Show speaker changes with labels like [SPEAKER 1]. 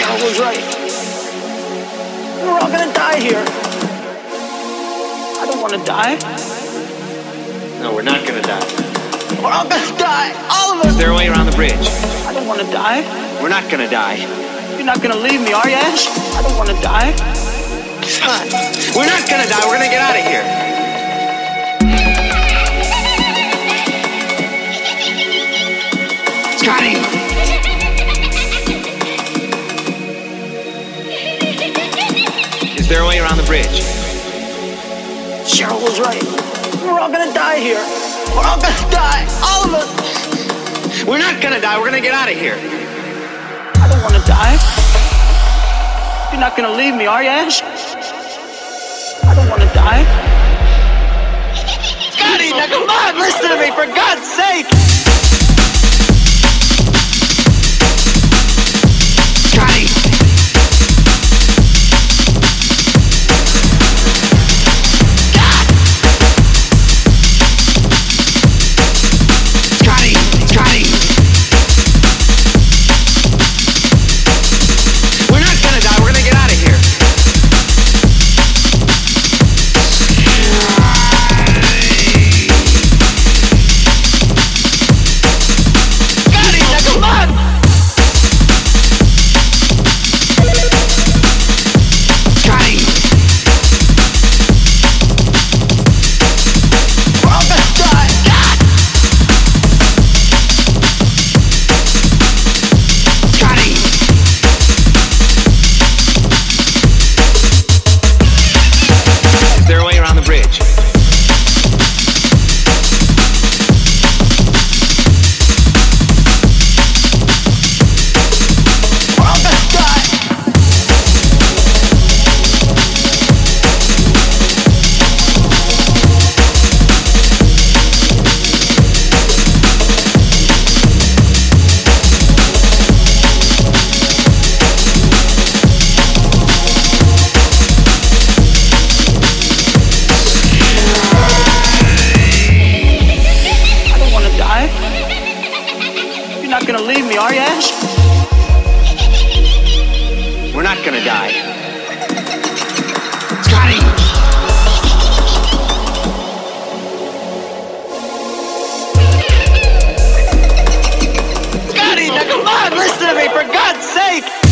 [SPEAKER 1] Cheryl was right. We're all gonna die here. I don't wanna die.
[SPEAKER 2] No, we're not gonna die.
[SPEAKER 1] We're all gonna die. All of us.
[SPEAKER 2] Is there a way around the bridge?
[SPEAKER 1] I don't wanna die.
[SPEAKER 2] We're not gonna die.
[SPEAKER 1] You're not gonna leave me, are you, Ash? I don't wanna die.
[SPEAKER 2] Son, we're not gonna die. We're gonna get out of here. There way around the bridge?
[SPEAKER 1] Cheryl was right. We're all gonna die here. We're all gonna die. All of us.
[SPEAKER 2] We're not gonna die. We're gonna get out of here.
[SPEAKER 1] I don't wanna die. You're not gonna leave me, are you, Ash? I don't wanna die.
[SPEAKER 2] Scotty, now come on, listen to me, for God's sake! You're not gonna leave me, are you, Ash?
[SPEAKER 1] We're not gonna die.
[SPEAKER 2] Scotty!
[SPEAKER 1] Scotty, now come on, listen to me,
[SPEAKER 2] for God's sake!